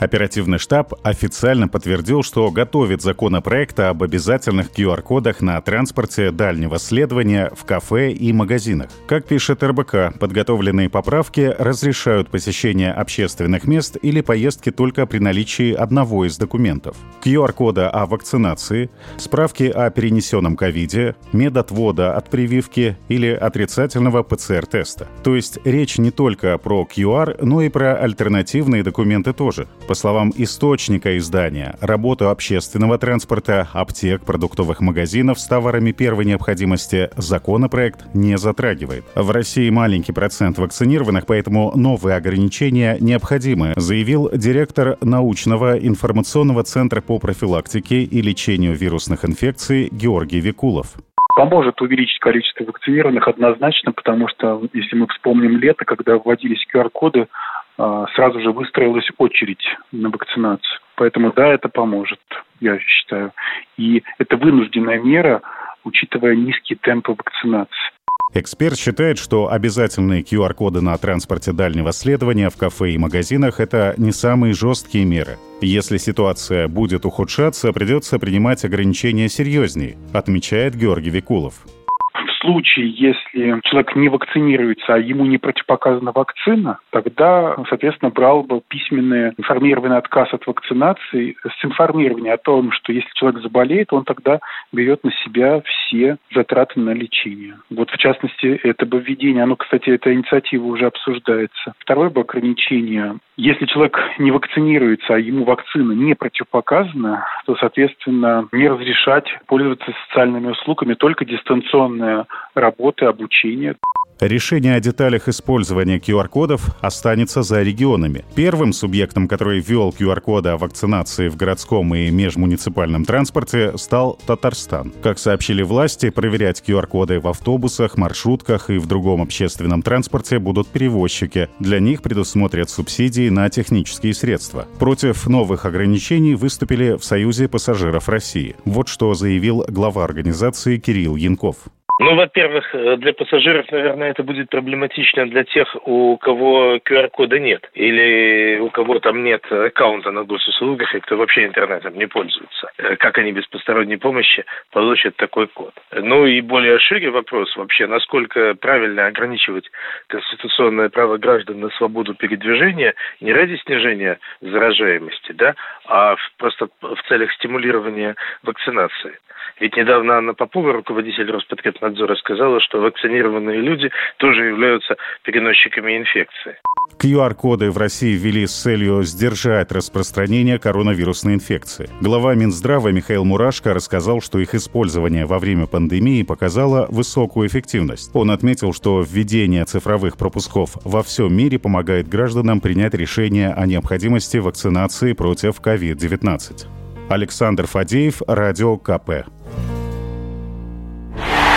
Оперативный штаб официально подтвердил, что готовит законопроект об обязательных QR-кодах на транспорте дальнего следования в кафе и магазинах. Как пишет РБК, подготовленные поправки разрешают посещение общественных мест или поездки только при наличии одного из документов. QR-кода о вакцинации, справки о перенесенном ковиде, медотвода от прививки или отрицательного ПЦР-теста. То есть речь не только про QR, но и про альтернативные документы тоже. По словам источника издания, работу общественного транспорта, аптек, продуктовых магазинов с товарами первой необходимости законопроект не затрагивает. В России маленький процент вакцинированных, поэтому новые ограничения необходимы, заявил директор научного информационного центра по профилактике и лечению вирусных инфекций Георгий Викулов поможет увеличить количество вакцинированных однозначно, потому что, если мы вспомним лето, когда вводились QR-коды, сразу же выстроилась очередь на вакцинацию. Поэтому да, это поможет, я считаю. И это вынужденная мера, учитывая низкие темпы вакцинации. Эксперт считает, что обязательные QR-коды на транспорте дальнего следования в кафе и магазинах – это не самые жесткие меры. Если ситуация будет ухудшаться, придется принимать ограничения серьезнее, отмечает Георгий Викулов случае, если человек не вакцинируется, а ему не противопоказана вакцина, тогда, соответственно, брал бы письменный информированный отказ от вакцинации с информированием о том, что если человек заболеет, он тогда берет на себя все затраты на лечение. Вот, в частности, это бы введение, оно, кстати, эта инициатива уже обсуждается. Второе бы ограничение. Если человек не вакцинируется, а ему вакцина не противопоказана, то, соответственно, не разрешать пользоваться социальными услугами, только дистанционная работы, обучения. Решение о деталях использования QR-кодов останется за регионами. Первым субъектом, который ввел QR-коды о вакцинации в городском и межмуниципальном транспорте, стал Татарстан. Как сообщили власти, проверять QR-коды в автобусах, маршрутках и в другом общественном транспорте будут перевозчики. Для них предусмотрят субсидии на технические средства. Против новых ограничений выступили в Союзе пассажиров России. Вот что заявил глава организации Кирилл Янков. Ну, во-первых, э, для пассажиров, наверное, это будет проблематично для тех, у кого QR-кода нет, или у кого там нет аккаунта на госуслугах, и кто вообще интернетом не пользуется. Э, как они без посторонней помощи получат такой код? Ну и более шире вопрос вообще, насколько правильно ограничивать конституционное право граждан на свободу передвижения не ради снижения заражаемости, да, а просто в целях стимулирования вакцинации. Ведь недавно Анна Попова, руководитель Роспотребнадзора, сказала, что вакцинированные люди тоже являются переносчиками инфекции. QR-коды в России ввели с целью сдержать распространение коронавирусной инфекции. Глава Минздрава Михаил Мурашко рассказал, что их использование во время пандемии показало высокую эффективность. Он отметил, что введение цифровых пропусков во всем мире помогает гражданам принять решение о необходимости вакцинации против COVID-19. Александр Фадеев, Радио КП.